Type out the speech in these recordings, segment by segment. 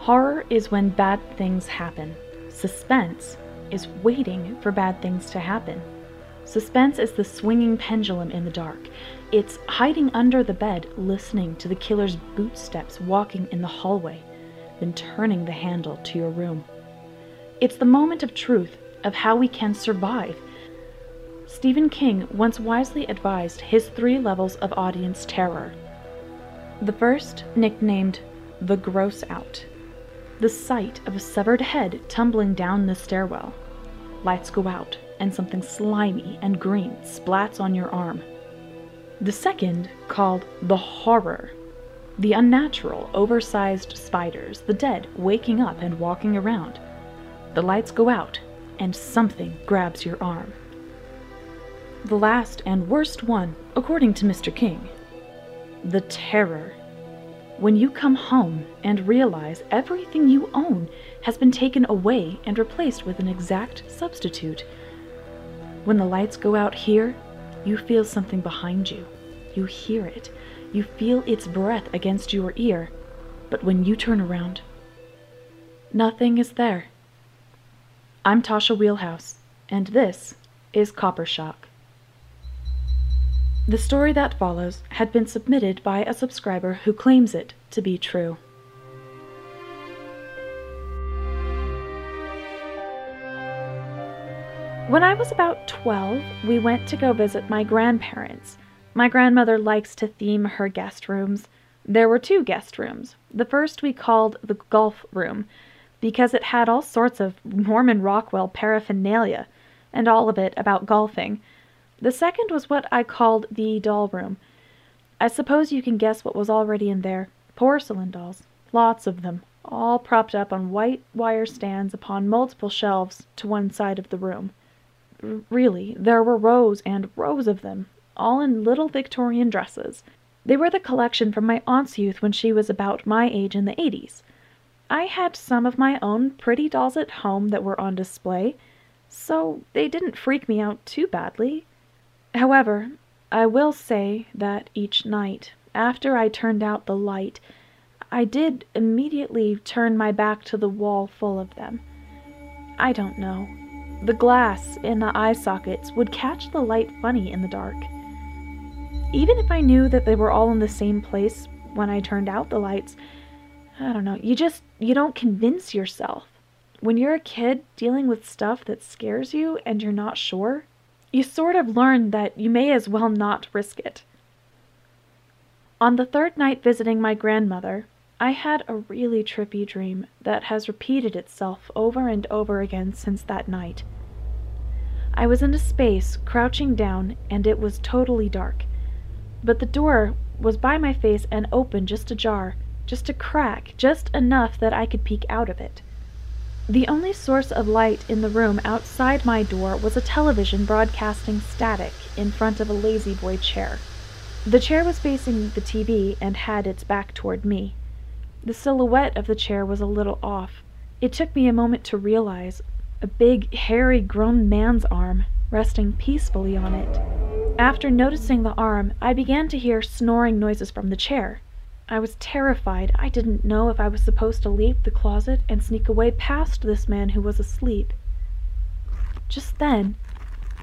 Horror is when bad things happen. Suspense is waiting for bad things to happen. Suspense is the swinging pendulum in the dark. It's hiding under the bed, listening to the killer's bootsteps walking in the hallway, then turning the handle to your room. It's the moment of truth of how we can survive. Stephen King once wisely advised his three levels of audience terror. The first, nicknamed the gross out, the sight of a severed head tumbling down the stairwell. Lights go out, and something slimy and green splats on your arm. The second, called the horror, the unnatural, oversized spiders, the dead waking up and walking around. The lights go out, and something grabs your arm. The last and worst one, according to Mr. King, the terror. When you come home and realize everything you own has been taken away and replaced with an exact substitute. When the lights go out here, you feel something behind you. You hear it. You feel its breath against your ear. But when you turn around, nothing is there. I'm Tasha Wheelhouse, and this is Copper Shock. The story that follows had been submitted by a subscriber who claims it to be true. When I was about 12, we went to go visit my grandparents. My grandmother likes to theme her guest rooms. There were two guest rooms. The first we called the golf room because it had all sorts of Norman Rockwell paraphernalia and all of it about golfing. The second was what I called the doll room. I suppose you can guess what was already in there porcelain dolls, lots of them, all propped up on white wire stands upon multiple shelves to one side of the room. R- really, there were rows and rows of them, all in little Victorian dresses. They were the collection from my aunt's youth when she was about my age in the 80s. I had some of my own pretty dolls at home that were on display, so they didn't freak me out too badly. However, I will say that each night, after I turned out the light, I did immediately turn my back to the wall full of them. I don't know. The glass in the eye sockets would catch the light funny in the dark. Even if I knew that they were all in the same place when I turned out the lights, I don't know, you just you don't convince yourself. When you're a kid dealing with stuff that scares you and you're not sure, you sort of learn that you may as well not risk it. On the third night visiting my grandmother, I had a really trippy dream that has repeated itself over and over again since that night. I was in a space, crouching down, and it was totally dark. But the door was by my face and open just ajar, just a crack, just enough that I could peek out of it. The only source of light in the room outside my door was a television broadcasting static in front of a La-Z-Boy chair. The chair was facing the TV and had its back toward me. The silhouette of the chair was a little off. It took me a moment to realize a big, hairy, grown man's arm resting peacefully on it. After noticing the arm, I began to hear snoring noises from the chair. I was terrified. I didn't know if I was supposed to leave the closet and sneak away past this man who was asleep. Just then,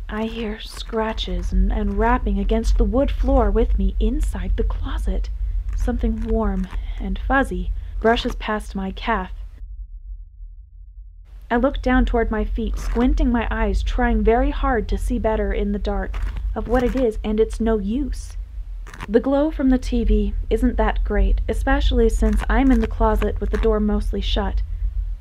I hear scratches and, and rapping against the wood floor with me inside the closet. Something warm and fuzzy brushes past my calf. I look down toward my feet, squinting my eyes, trying very hard to see better in the dark of what it is, and it's no use. The glow from the TV isn't that great, especially since I'm in the closet with the door mostly shut.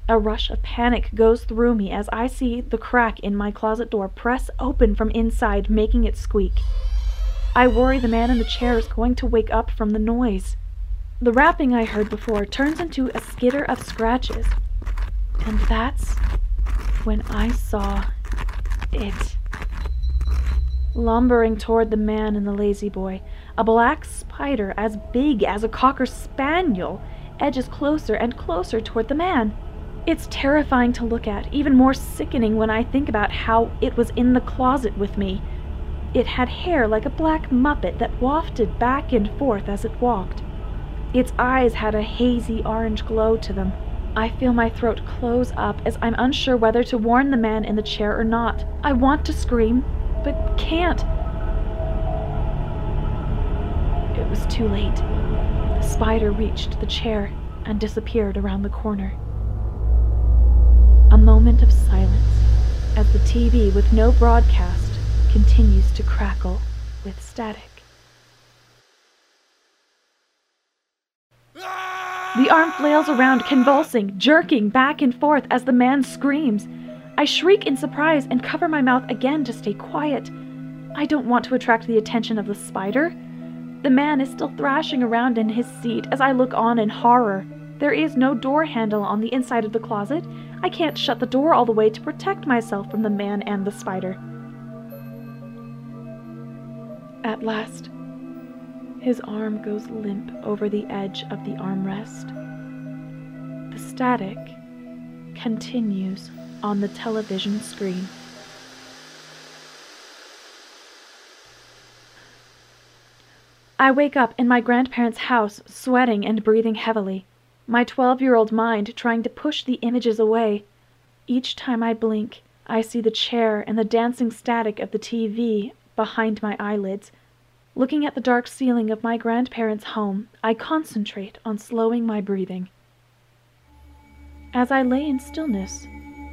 A rush of panic goes through me as I see the crack in my closet door press open from inside, making it squeak. I worry the man in the chair is going to wake up from the noise. The rapping I heard before turns into a skitter of scratches. And that's when I saw it. Lumbering toward the man and the La-Z-Boy, a black spider as big as a cocker spaniel edges closer and closer toward the man. It's terrifying to look at, even more sickening when I think about how it was in the closet with me. It had hair like a black muppet that wafted back and forth as it walked. Its eyes had a hazy orange glow to them. I feel my throat close up as I'm unsure whether to warn the man in the chair or not. I want to scream, but can't. Was too late. The spider reached the chair and disappeared around the corner. A moment of silence as the TV with no broadcast continues to crackle with static. The arm flails around, convulsing, jerking back and forth as the man screams. I shriek in surprise and cover my mouth again to stay quiet. I don't want to attract the attention of the spider. The man is still thrashing around in his seat as I look on in horror. There is no door handle on the inside of the closet. I can't shut the door all the way to protect myself from the man and the spider. At last, his arm goes limp over the edge of the armrest. The static continues on the television screen. I wake up in my grandparents' house, sweating and breathing heavily, my 12 year old mind trying to push the images away. Each time I blink, I see the chair and the dancing static of the TV behind my eyelids. Looking at the dark ceiling of my grandparents' home, I concentrate on slowing my breathing. As I lay in stillness,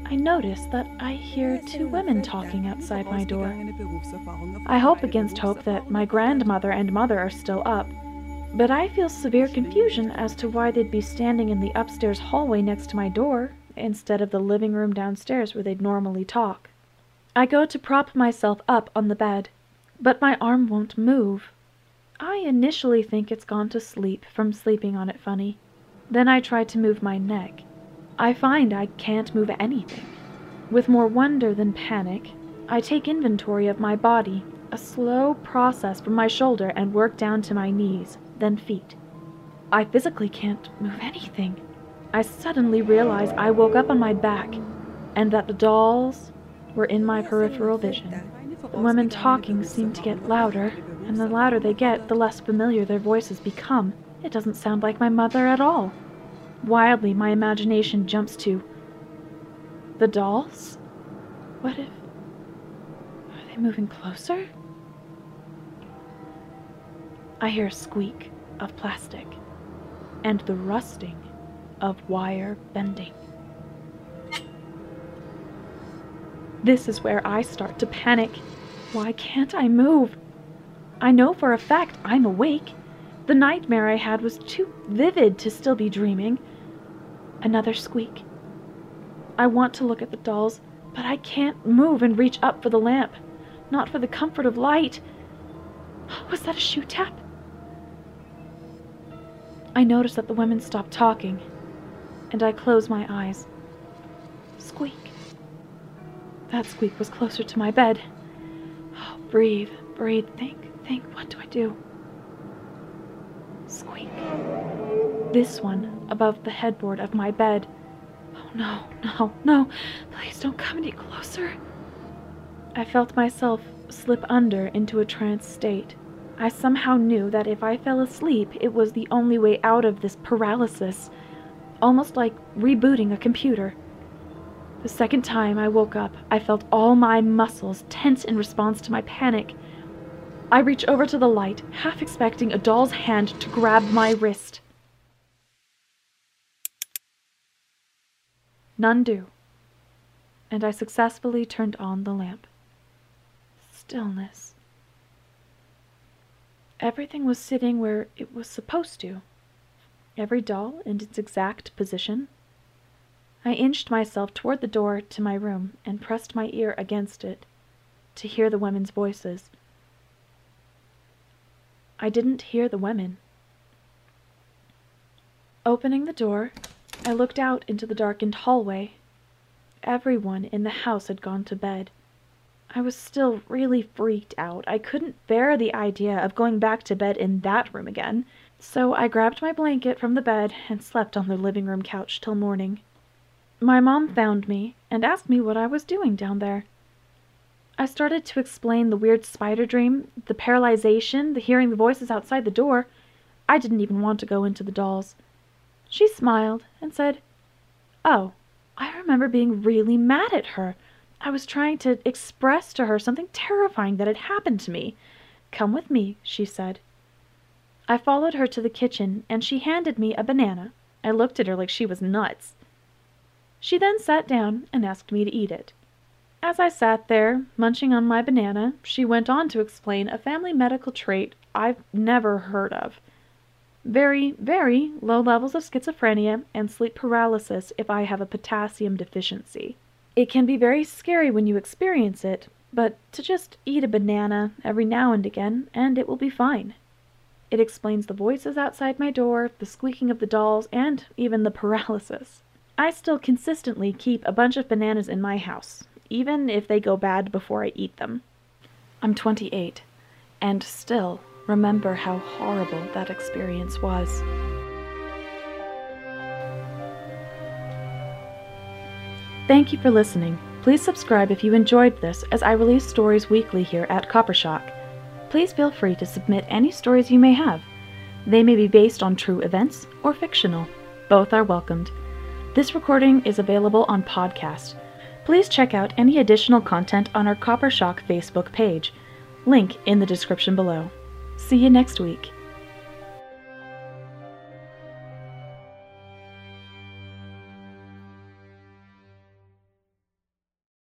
I notice that I hear two women talking outside my door. I hope against hope that my grandmother and mother are still up, but I feel severe confusion as to why they'd be standing in the upstairs hallway next to my door instead of the living room downstairs where they'd normally talk. I go to prop myself up on the bed, but my arm won't move. I initially think it's gone to sleep from sleeping on it funny. Then I try to move my neck I find I can't move anything. With more wonder than panic, I take inventory of my body, a slow process from my shoulder and work down to my knees, then feet. I physically can't move anything. I suddenly realize I woke up on my back and that the dolls were in my peripheral vision. The women talking seem to get louder, and the louder they get, the less familiar their voices become. It doesn't sound like my mother at all. Wildly, my imagination jumps to the dolls? What if. Are they moving closer? I hear a squeak of plastic and the rusting of wire bending. This is where I start to panic. Why can't I move? I know for a fact I'm awake. The nightmare I had was too vivid to still be dreaming. Another squeak. I want to look at the dolls, but I can't move and reach up for the lamp. Not for the comfort of light. Was that a shoe tap? I notice that the women stop talking, and I close my eyes. Squeak. That squeak was closer to my bed. Oh, breathe, breathe, think, think. What do I do? Squeak. This one above the headboard of my bed. Oh no, no, no. Please don't come any closer. I felt myself slip under into a trance state. I somehow knew that if I fell asleep, it was the only way out of this paralysis, almost like rebooting a computer. The second time I woke up, I felt all my muscles tense in response to my panic. I reach over to the light, half expecting a doll's hand to grab my wrist. None do. And I successfully turned on the lamp. Stillness. Everything was sitting where it was supposed to. Every doll in its exact position. I inched myself toward the door to my room and pressed my ear against it to hear the women's voices. I didn't hear the women. Opening the door, I looked out into the darkened hallway. Everyone in the house had gone to bed. I was still really freaked out. I couldn't bear the idea of going back to bed in that room again, so I grabbed my blanket from the bed and slept on the living room couch till morning. My mom found me and asked me what I was doing down there. I started to explain the weird spider dream, the paralyzation, the hearing the voices outside the door. I didn't even want to go into the dolls. She smiled and said, Oh, I remember being really mad at her. I was trying to express to her something terrifying that had happened to me. Come with me, she said. I followed her to the kitchen, and she handed me a banana. I looked at her like she was nuts. She then sat down and asked me to eat it. As I sat there, munching on my banana, she went on to explain a family medical trait I've never heard of. Very, very low levels of schizophrenia and sleep paralysis if I have a potassium deficiency. It can be very scary when you experience it, but to just eat a banana every now and again and it will be fine. It explains the voices outside my door, the squeaking of the dolls, and even the paralysis. I still consistently keep a bunch of bananas in my house, even if they go bad before I eat them. I'm 28, and still remember how horrible that experience was. Thank you for listening. Please subscribe if you enjoyed this, as I release stories weekly here at Coppershock. Please feel free to submit any stories you may have. They may be based on true events or fictional. Both are welcomed. This recording is available on podcast. Please check out any additional content on our Coppershock Facebook page. Link in the description below. See you next week.